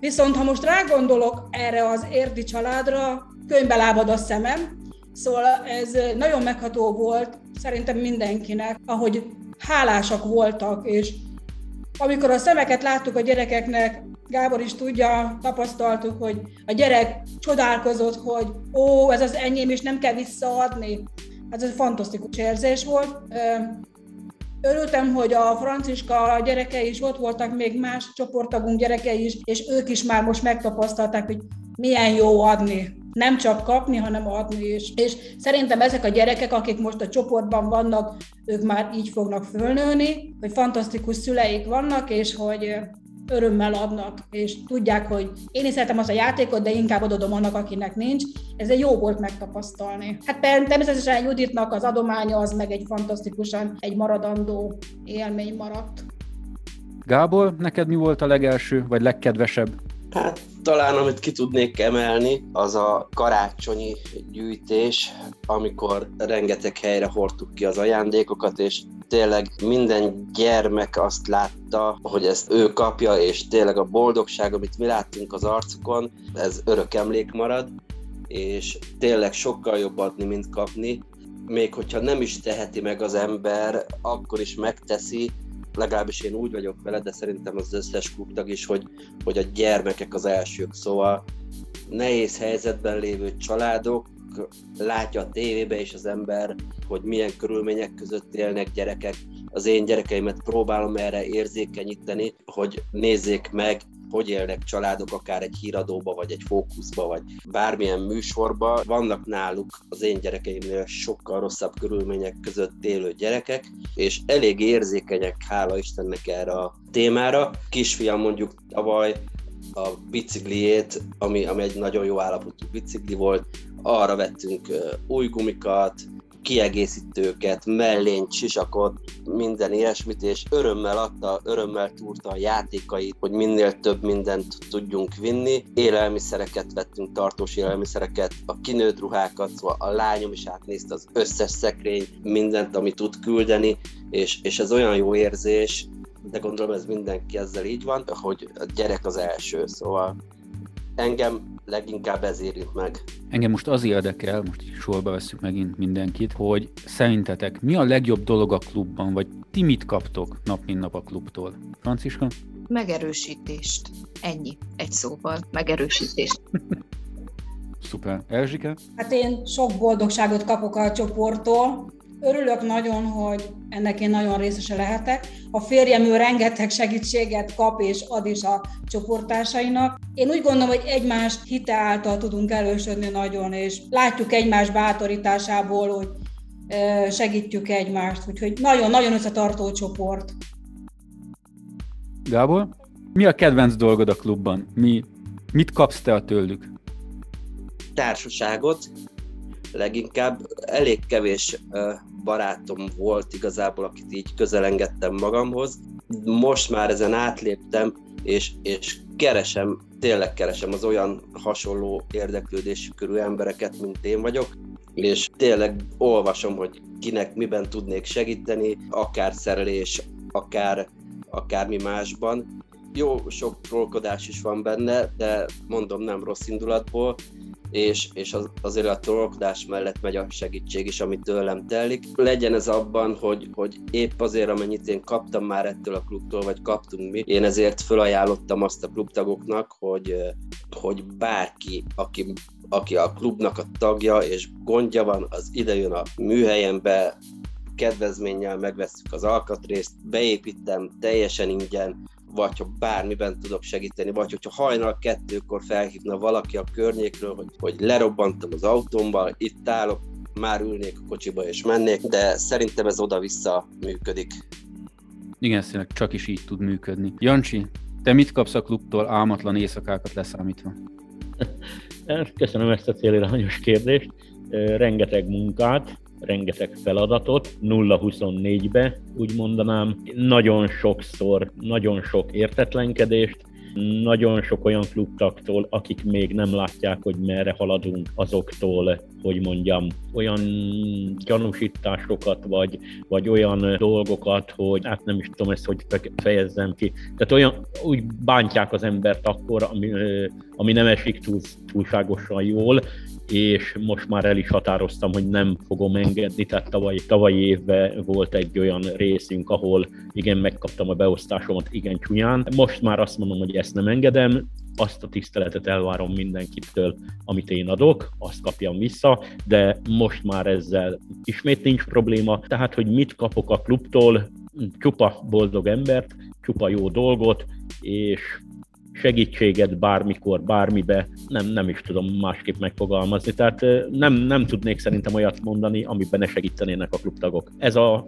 Viszont ha most rágondolok erre az érdi családra, könyvbe lábad a szemem, Szóval ez nagyon megható volt szerintem mindenkinek, ahogy hálásak voltak, és amikor a szemeket láttuk a gyerekeknek, Gábor is tudja, tapasztaltuk, hogy a gyerek csodálkozott, hogy ó, ez az enyém, és nem kell visszaadni. Ez egy fantasztikus érzés volt. Örültem, hogy a Franciska gyerekei is ott voltak, még más csoporttagunk gyerekei is, és ők is már most megtapasztalták, hogy milyen jó adni nem csak kapni, hanem adni is. És szerintem ezek a gyerekek, akik most a csoportban vannak, ők már így fognak fölnőni, hogy fantasztikus szüleik vannak, és hogy örömmel adnak, és tudják, hogy én is szeretem azt a játékot, de inkább adodom annak, akinek nincs. Ez egy jó volt megtapasztalni. Hát természetesen Juditnak az adománya az meg egy fantasztikusan egy maradandó élmény maradt. Gábor, neked mi volt a legelső, vagy legkedvesebb Hát talán amit ki tudnék emelni, az a karácsonyi gyűjtés, amikor rengeteg helyre hordtuk ki az ajándékokat, és tényleg minden gyermek azt látta, hogy ezt ő kapja, és tényleg a boldogság, amit mi láttunk az arcukon, ez örök emlék marad, és tényleg sokkal jobb adni, mint kapni. Még hogyha nem is teheti meg az ember, akkor is megteszi, legalábbis én úgy vagyok vele, de szerintem az összes klubtag is, hogy, hogy a gyermekek az elsők, szóval nehéz helyzetben lévő családok, látja a tévébe is az ember, hogy milyen körülmények között élnek gyerekek. Az én gyerekeimet próbálom erre érzékenyíteni, hogy nézzék meg, hogy élnek családok, akár egy híradóba, vagy egy fókuszba, vagy bármilyen műsorba. Vannak náluk az én gyerekeimnél sokkal rosszabb körülmények között élő gyerekek, és elég érzékenyek, hála Istennek erre a témára. Kisfiam mondjuk tavaly a bicikliét, ami, ami egy nagyon jó állapotú bicikli volt, arra vettünk új gumikat, kiegészítőket, mellényt, sisakot, minden ilyesmit, és örömmel adta, örömmel túrta a játékait, hogy minél több mindent tudjunk vinni. Élelmiszereket vettünk, tartós élelmiszereket, a kinőtt ruhákat, szóval a lányom is átnézte az összes szekrény, mindent, amit tud küldeni, és, és ez olyan jó érzés, de gondolom ez mindenki ezzel így van, hogy a gyerek az első, szóval engem leginkább ez érint meg. Engem most az érdekel, most sorba veszük megint mindenkit, hogy szerintetek mi a legjobb dolog a klubban, vagy ti mit kaptok nap mint nap a klubtól? Franciska? Megerősítést. Ennyi. Egy szóval. Megerősítést. Szuper. Erzsike? Hát én sok boldogságot kapok a csoporttól, Örülök nagyon, hogy ennek én nagyon részese lehetek. A férjem ő rengeteg segítséget kap és ad is a csoporttársainak. Én úgy gondolom, hogy egymás hite által tudunk erősödni nagyon, és látjuk egymás bátorításából, hogy segítjük egymást. Úgyhogy nagyon-nagyon összetartó csoport. Gábor, mi a kedvenc dolgod a klubban? Mi, mit kapsz te a tőlük? Társaságot, leginkább elég kevés barátom volt igazából, akit így közelengedtem magamhoz. Most már ezen átléptem, és, és keresem, tényleg keresem az olyan hasonló érdeklődésű körű embereket, mint én vagyok, és tényleg olvasom, hogy kinek miben tudnék segíteni, akár szerelés, akár akármi másban. Jó, sok trollkodás is van benne, de mondom nem rossz indulatból, és, és az, azért a trollkodás mellett megy a segítség is, ami tőlem telik. Legyen ez abban, hogy, hogy épp azért, amennyit én kaptam már ettől a klubtól, vagy kaptunk mi, én ezért felajánlottam azt a klubtagoknak, hogy, hogy bárki, aki, aki a klubnak a tagja, és gondja van, az idejön a műhelyembe, kedvezménnyel megveszük az alkatrészt, beépítem teljesen ingyen, vagy ha bármiben tudok segíteni, vagy hogyha hajnal kettőkor felhívna valaki a környékről, hogy, hogy lerobbantam az autómmal, itt állok, már ülnék a kocsiba és mennék, de szerintem ez oda-vissza működik. Igen, szerintem csak is így tud működni. Jancsi, te mit kapsz a klubtól álmatlan éjszakákat leszámítva? Köszönöm ezt a célirányos kérdést. Rengeteg munkát, rengeteg feladatot, 0-24-be, úgy mondanám, nagyon sokszor, nagyon sok értetlenkedést, nagyon sok olyan klubtaktól, akik még nem látják, hogy merre haladunk, azoktól, hogy mondjam, olyan gyanúsításokat, vagy, vagy olyan dolgokat, hogy hát nem is tudom ezt, hogy fejezzem ki. Tehát olyan, úgy bántják az embert akkor, ami, ami nem esik túl, túlságosan jól, és most már el is határoztam, hogy nem fogom engedni, tehát tavalyi, tavalyi évben volt egy olyan részünk, ahol igen, megkaptam a beosztásomat igen csúnyán. Most már azt mondom, hogy ezt nem engedem, azt a tiszteletet elvárom mindenkitől, amit én adok, azt kapjam vissza, de most már ezzel ismét nincs probléma, tehát hogy mit kapok a klubtól, csupa boldog embert, csupa jó dolgot, és segítséget bármikor, bármibe, nem, nem is tudom másképp megfogalmazni. Tehát nem, nem tudnék szerintem olyat mondani, amiben ne segítenének a klubtagok. Ez a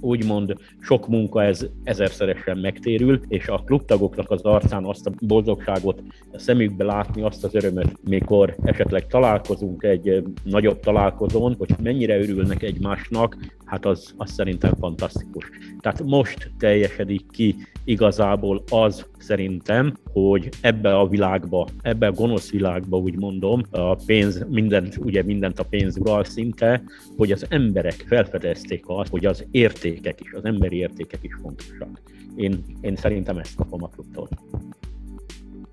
úgymond sok munka ez ezerszeresen megtérül, és a klubtagoknak az arcán azt a boldogságot a szemükbe látni, azt az örömöt, mikor esetleg találkozunk egy nagyobb találkozón, hogy mennyire örülnek egymásnak, hát az, az szerintem fantasztikus. Tehát most teljesedik ki igazából az szerintem, hogy ebbe a világba, ebbe a gonosz világba, úgy mondom, a pénz, mindent, ugye mindent a pénz ural szinte, hogy az emberek felfedezték azt, hogy az értékek is, az emberi értékek is fontosak. Én, én szerintem ezt kapom a klubtól.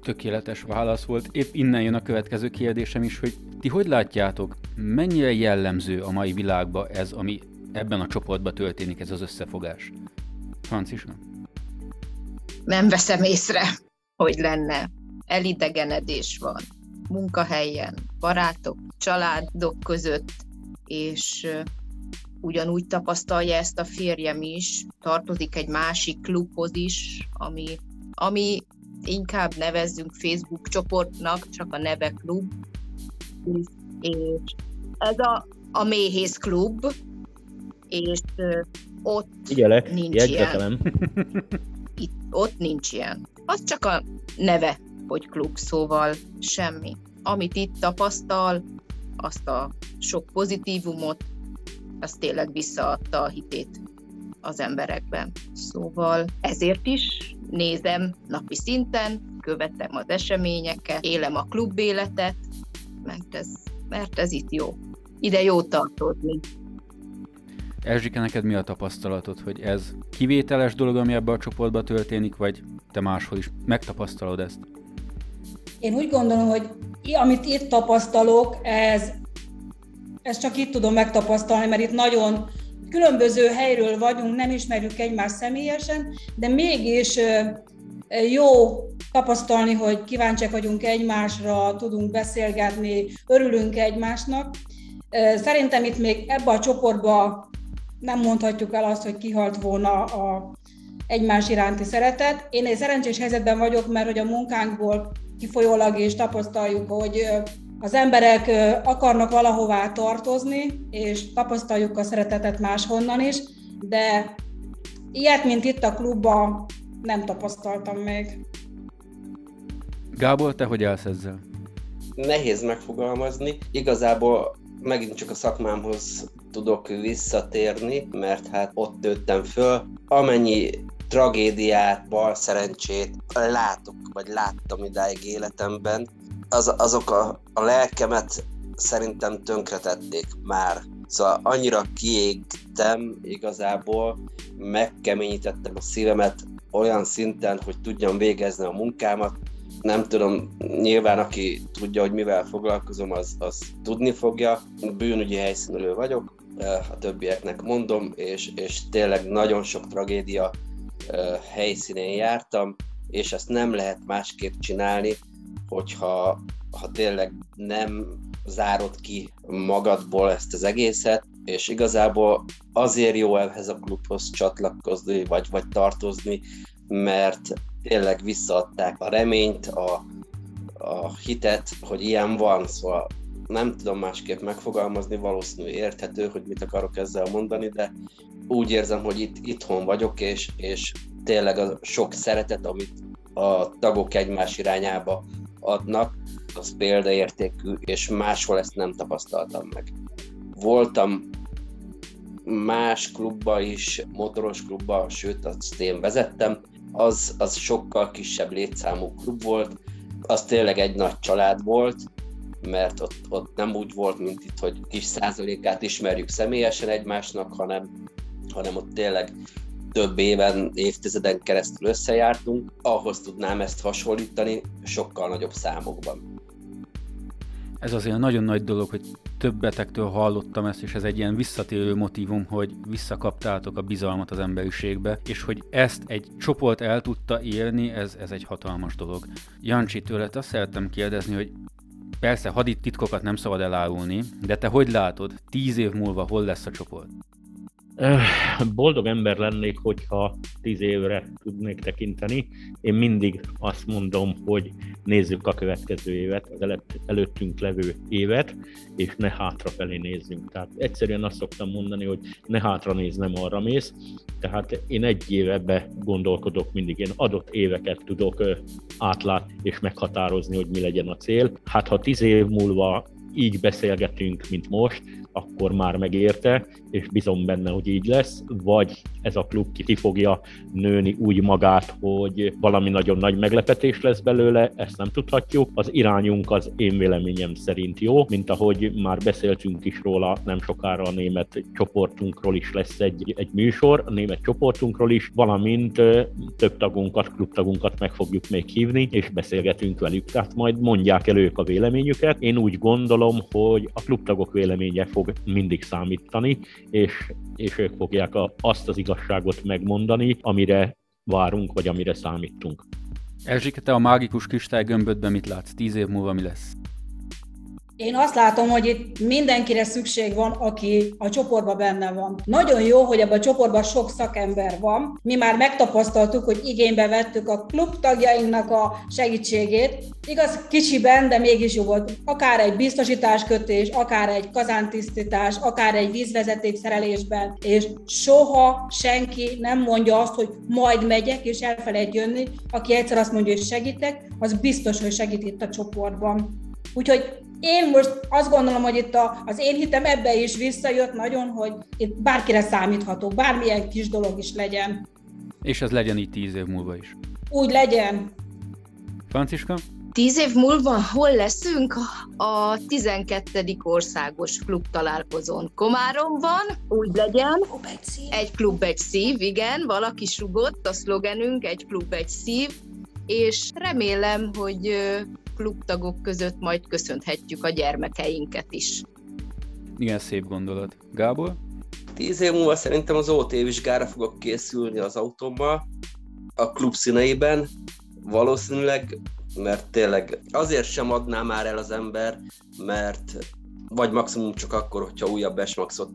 Tökéletes válasz volt. Épp innen jön a következő kérdésem is, hogy ti hogy látjátok, mennyire jellemző a mai világban ez, ami ebben a csoportban történik, ez az összefogás? Francisa? Nem veszem észre, hogy lenne. Elidegenedés van munkahelyen, barátok, családok között, és ugyanúgy tapasztalja ezt a férjem is, tartozik egy másik klubhoz is, ami, ami inkább nevezzünk Facebook csoportnak, csak a neve klub, és ez a, a Méhész klub, és ott Figyelek, nincs ilyen. Itt, ott nincs ilyen. Az csak a neve, hogy klub, szóval semmi. Amit itt tapasztal, azt a sok pozitívumot, az tényleg visszaadta a hitét az emberekben. Szóval ezért is nézem napi szinten, követem az eseményeket, élem a klubéletet, mert ez, mert ez itt jó. Ide jó tartozni. Erzsike, neked mi a tapasztalatod, hogy ez kivételes dolog, ami ebben a csoportban történik, vagy te máshol is megtapasztalod ezt? Én úgy gondolom, hogy amit itt tapasztalok, ez, ez csak itt tudom megtapasztalni, mert itt nagyon különböző helyről vagyunk, nem ismerjük egymást személyesen, de mégis jó tapasztalni, hogy kíváncsiak vagyunk egymásra, tudunk beszélgetni, örülünk egymásnak. Szerintem itt még ebbe a csoportba nem mondhatjuk el azt, hogy kihalt volna a egymás iránti szeretet. Én egy szerencsés helyzetben vagyok, mert hogy a munkánkból kifolyólag is tapasztaljuk, hogy az emberek akarnak valahová tartozni, és tapasztaljuk a szeretetet máshonnan is, de ilyet, mint itt a klubban, nem tapasztaltam még. Gábor, te hogy állsz ezzel? Nehéz megfogalmazni. Igazából megint csak a szakmámhoz tudok visszatérni, mert hát ott nőttem föl. Amennyi tragédiát, bal szerencsét látok, vagy láttam idáig életemben, az, azok a, a lelkemet szerintem tönkretették már. Szóval annyira kiégtem igazából, megkeményítettem a szívemet olyan szinten, hogy tudjam végezni a munkámat. Nem tudom, nyilván aki tudja, hogy mivel foglalkozom, az, az tudni fogja. Bűnügyi helyszínelő vagyok, a többieknek mondom, és, és tényleg nagyon sok tragédia helyszínén jártam, és ezt nem lehet másképp csinálni, hogyha ha tényleg nem zárod ki magadból ezt az egészet, és igazából azért jó ehhez a klubhoz csatlakozni, vagy, vagy tartozni, mert tényleg visszaadták a reményt, a, a hitet, hogy ilyen van, szóval nem tudom másképp megfogalmazni, valószínű érthető, hogy mit akarok ezzel mondani, de úgy érzem, hogy itt itthon vagyok, és, és tényleg a sok szeretet, amit a tagok egymás irányába adnak, az példaértékű, és máshol ezt nem tapasztaltam meg. Voltam más klubba is, motoros klubba, sőt, azt én vezettem, az, az sokkal kisebb létszámú klub volt, az tényleg egy nagy család volt, mert ott, ott nem úgy volt, mint itt, hogy kis százalékát ismerjük személyesen egymásnak, hanem, hanem ott tényleg több éven, évtizeden keresztül összejártunk, ahhoz tudnám ezt hasonlítani sokkal nagyobb számokban. Ez azért nagyon nagy dolog, hogy többetektől hallottam ezt, és ez egy ilyen visszatérő motivum, hogy visszakaptátok a bizalmat az emberiségbe, és hogy ezt egy csoport el tudta érni, ez, ez egy hatalmas dolog. Jancsi, tőled azt szerettem kérdezni, hogy persze hadititkokat nem szabad elárulni, de te hogy látod, tíz év múlva hol lesz a csoport? Boldog ember lennék, hogyha tíz évre tudnék tekinteni. Én mindig azt mondom, hogy nézzük a következő évet, az előtt, előttünk levő évet, és ne hátrafelé nézzünk. Tehát egyszerűen azt szoktam mondani, hogy ne hátra néz, nem arra mész. Tehát én egy évebe gondolkodok mindig, én adott éveket tudok átlátni és meghatározni, hogy mi legyen a cél. Hát ha tíz év múlva így beszélgetünk, mint most, akkor már megérte, és bizom benne, hogy így lesz, vagy ez a klub ki fogja nőni úgy magát, hogy valami nagyon nagy meglepetés lesz belőle, ezt nem tudhatjuk. Az irányunk az én véleményem szerint jó, mint ahogy már beszéltünk is róla, nem sokára a német csoportunkról is lesz egy, egy műsor, a német csoportunkról is, valamint több tagunkat, klubtagunkat meg fogjuk még hívni, és beszélgetünk velük. Tehát majd mondják el ők a véleményüket. Én úgy gondolom, hogy a klubtagok véleménye fog mindig számítani, és, és ők fogják a, azt az igazságot megmondani, amire várunk, vagy amire számítunk. Erzsike, te a mágikus kristálygömbödben mit látsz? Tíz év múlva mi lesz? Én azt látom, hogy itt mindenkire szükség van, aki a csoportban benne van. Nagyon jó, hogy ebben a csoportban sok szakember van. Mi már megtapasztaltuk, hogy igénybe vettük a klub tagjainknak a segítségét. Igaz, kicsiben, de mégis jó volt. Akár egy biztosításkötés, akár egy kazántisztítás, akár egy vízvezeték szerelésben, és soha senki nem mondja azt, hogy majd megyek, és elfelejt jönni. Aki egyszer azt mondja, hogy segítek, az biztos, hogy segít itt a csoportban. Úgyhogy én most azt gondolom, hogy itt a, az én hitem ebbe is visszajött nagyon, hogy itt bárkire számíthatok, bármilyen kis dolog is legyen. És ez legyen így tíz év múlva is. Úgy legyen. Franciska? Tíz év múlva hol leszünk? A 12. országos klub találkozón Komáromban, úgy legyen. Klub egy szív. Egy klub egy szív, igen, valaki sugott, a szlogenünk egy klub egy szív, és remélem, hogy klubtagok között majd köszönhetjük a gyermekeinket is. Igen, szép gondolat. Gábor? Tíz év múlva szerintem az OT vizsgára fogok készülni az autómmal, a klub színeiben, valószínűleg, mert tényleg azért sem adná már el az ember, mert vagy maximum csak akkor, hogyha újabb esmaxot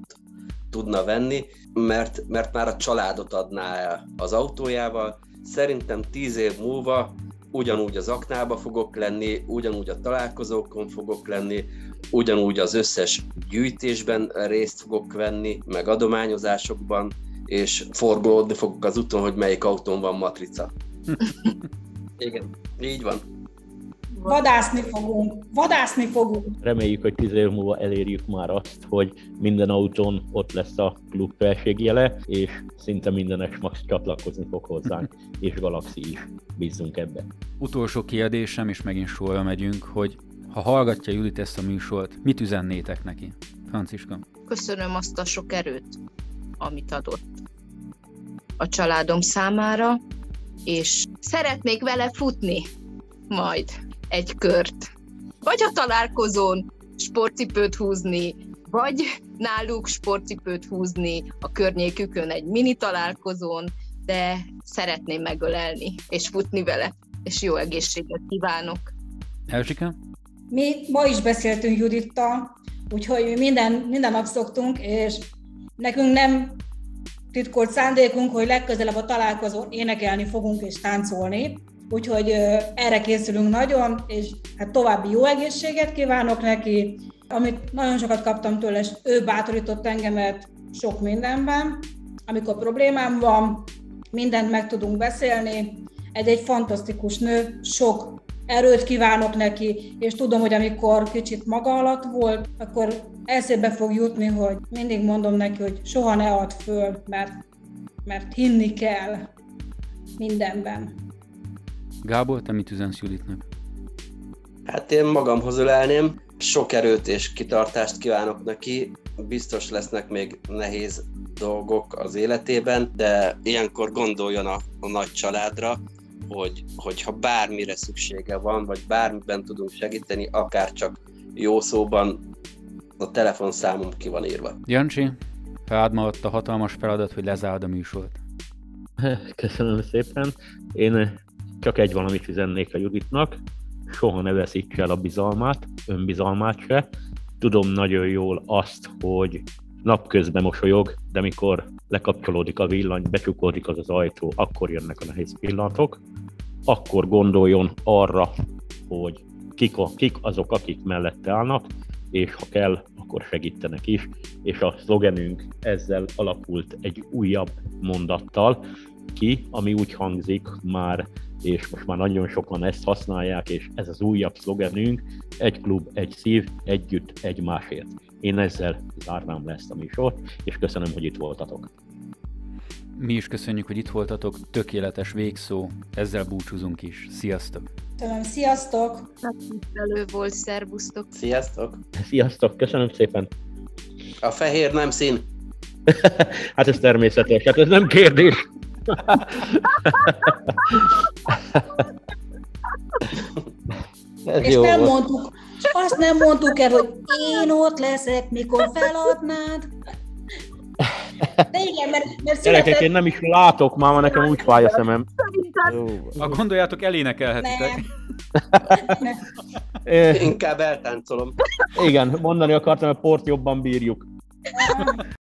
tudna venni, mert, mert már a családot adná el az autójával. Szerintem tíz év múlva ugyanúgy az aknába fogok lenni, ugyanúgy a találkozókon fogok lenni, ugyanúgy az összes gyűjtésben részt fogok venni, meg adományozásokban, és forgolódni fogok az úton, hogy melyik autón van matrica. Igen, így van. Vadászni fogunk, vadászni fogunk. Reméljük, hogy tíz év múlva elérjük már azt, hogy minden autón ott lesz a klub felségjele, és szinte minden Max csatlakozni fog hozzánk, és Galaxy is. Bízzunk ebben. Utolsó kérdésem, és megint sorra megyünk, hogy ha hallgatja Judit ezt a műsort, mit üzennétek neki? Franciska. Köszönöm azt a sok erőt, amit adott a családom számára, és szeretnék vele futni majd egy kört. Vagy a találkozón sportcipőt húzni, vagy náluk sportcipőt húzni a környékükön egy mini találkozón, de szeretném megölelni és futni vele, és jó egészséget kívánok. Elsika? Mi ma is beszéltünk Judittal, úgyhogy mi minden, minden nap szoktunk, és nekünk nem titkolt szándékunk, hogy legközelebb a találkozón énekelni fogunk és táncolni, úgyhogy erre készülünk nagyon, és hát további jó egészséget kívánok neki, amit nagyon sokat kaptam tőle, és ő bátorított engemet sok mindenben, amikor problémám van, mindent meg tudunk beszélni, egy, egy fantasztikus nő, sok erőt kívánok neki, és tudom, hogy amikor kicsit maga alatt volt, akkor eszébe fog jutni, hogy mindig mondom neki, hogy soha ne add föl, mert, mert hinni kell mindenben. Gábor, te mit üzensz Juditnak? Hát én magamhoz ölelném, sok erőt és kitartást kívánok neki, biztos lesznek még nehéz dolgok az életében, de ilyenkor gondoljon a, a nagy családra, hogy, hogyha bármire szüksége van, vagy bármiben tudunk segíteni, akár csak jó szóban, a telefonszámom ki van írva. Jancsi, rád maradt a hatalmas feladat, hogy lezárd a műsort. Köszönöm szépen. Én csak egy valamit üzennék a Juditnak, soha ne veszíts el a bizalmát, önbizalmát se. Tudom nagyon jól azt, hogy napközben mosolyog, de mikor lekapcsolódik a villany, becsukódik az az ajtó, akkor jönnek a nehéz pillanatok. Akkor gondoljon arra, hogy kik, a, kik azok, akik mellette állnak, és ha kell, akkor segítenek is. És a szlogenünk ezzel alapult egy újabb mondattal, ki, ami úgy hangzik már, és most már nagyon sokan ezt használják, és ez az újabb szlogenünk, egy klub, egy szív, együtt, egymásért. Én ezzel zárnám le ezt a műsort, és köszönöm, hogy itt voltatok. Mi is köszönjük, hogy itt voltatok. Tökéletes végszó. Ezzel búcsúzunk is. Sziasztok! Köszönöm, sziasztok! Megtisztelő volt, szervusztok! Sziasztok! Sziasztok, köszönöm szépen! A fehér nem szín. hát ez természetes, hát ez nem kérdés. Ez és nem volt. mondtuk, azt nem mondtuk el, hogy én ott leszek, mikor feladnád. De igen, mert, mert Gyerekek, született... én nem is látok már, ma nekem úgy fáj a szemem. Ha gondoljátok, elénekelhetitek. Inkább eltáncolom. Igen, mondani akartam, hogy port jobban bírjuk.